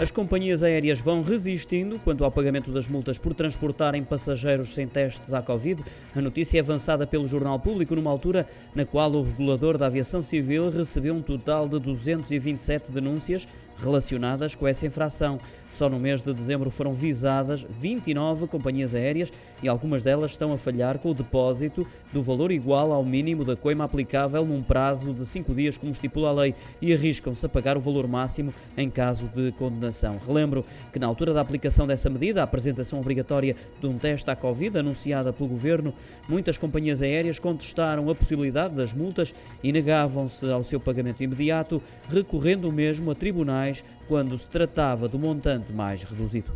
As companhias aéreas vão resistindo quanto ao pagamento das multas por transportarem passageiros sem testes à Covid. A notícia é avançada pelo Jornal Público numa altura na qual o regulador da aviação civil recebeu um total de 227 denúncias relacionadas com essa infração. Só no mês de dezembro foram visadas 29 companhias aéreas e algumas delas estão a falhar com o depósito do valor igual ao mínimo da coima aplicável num prazo de 5 dias, como estipula a lei, e arriscam-se a pagar o valor máximo em caso de condenação. Relembro que, na altura da aplicação dessa medida, a apresentação obrigatória de um teste à Covid anunciada pelo governo, muitas companhias aéreas contestaram a possibilidade das multas e negavam-se ao seu pagamento imediato, recorrendo mesmo a tribunais quando se tratava do montante mais reduzido.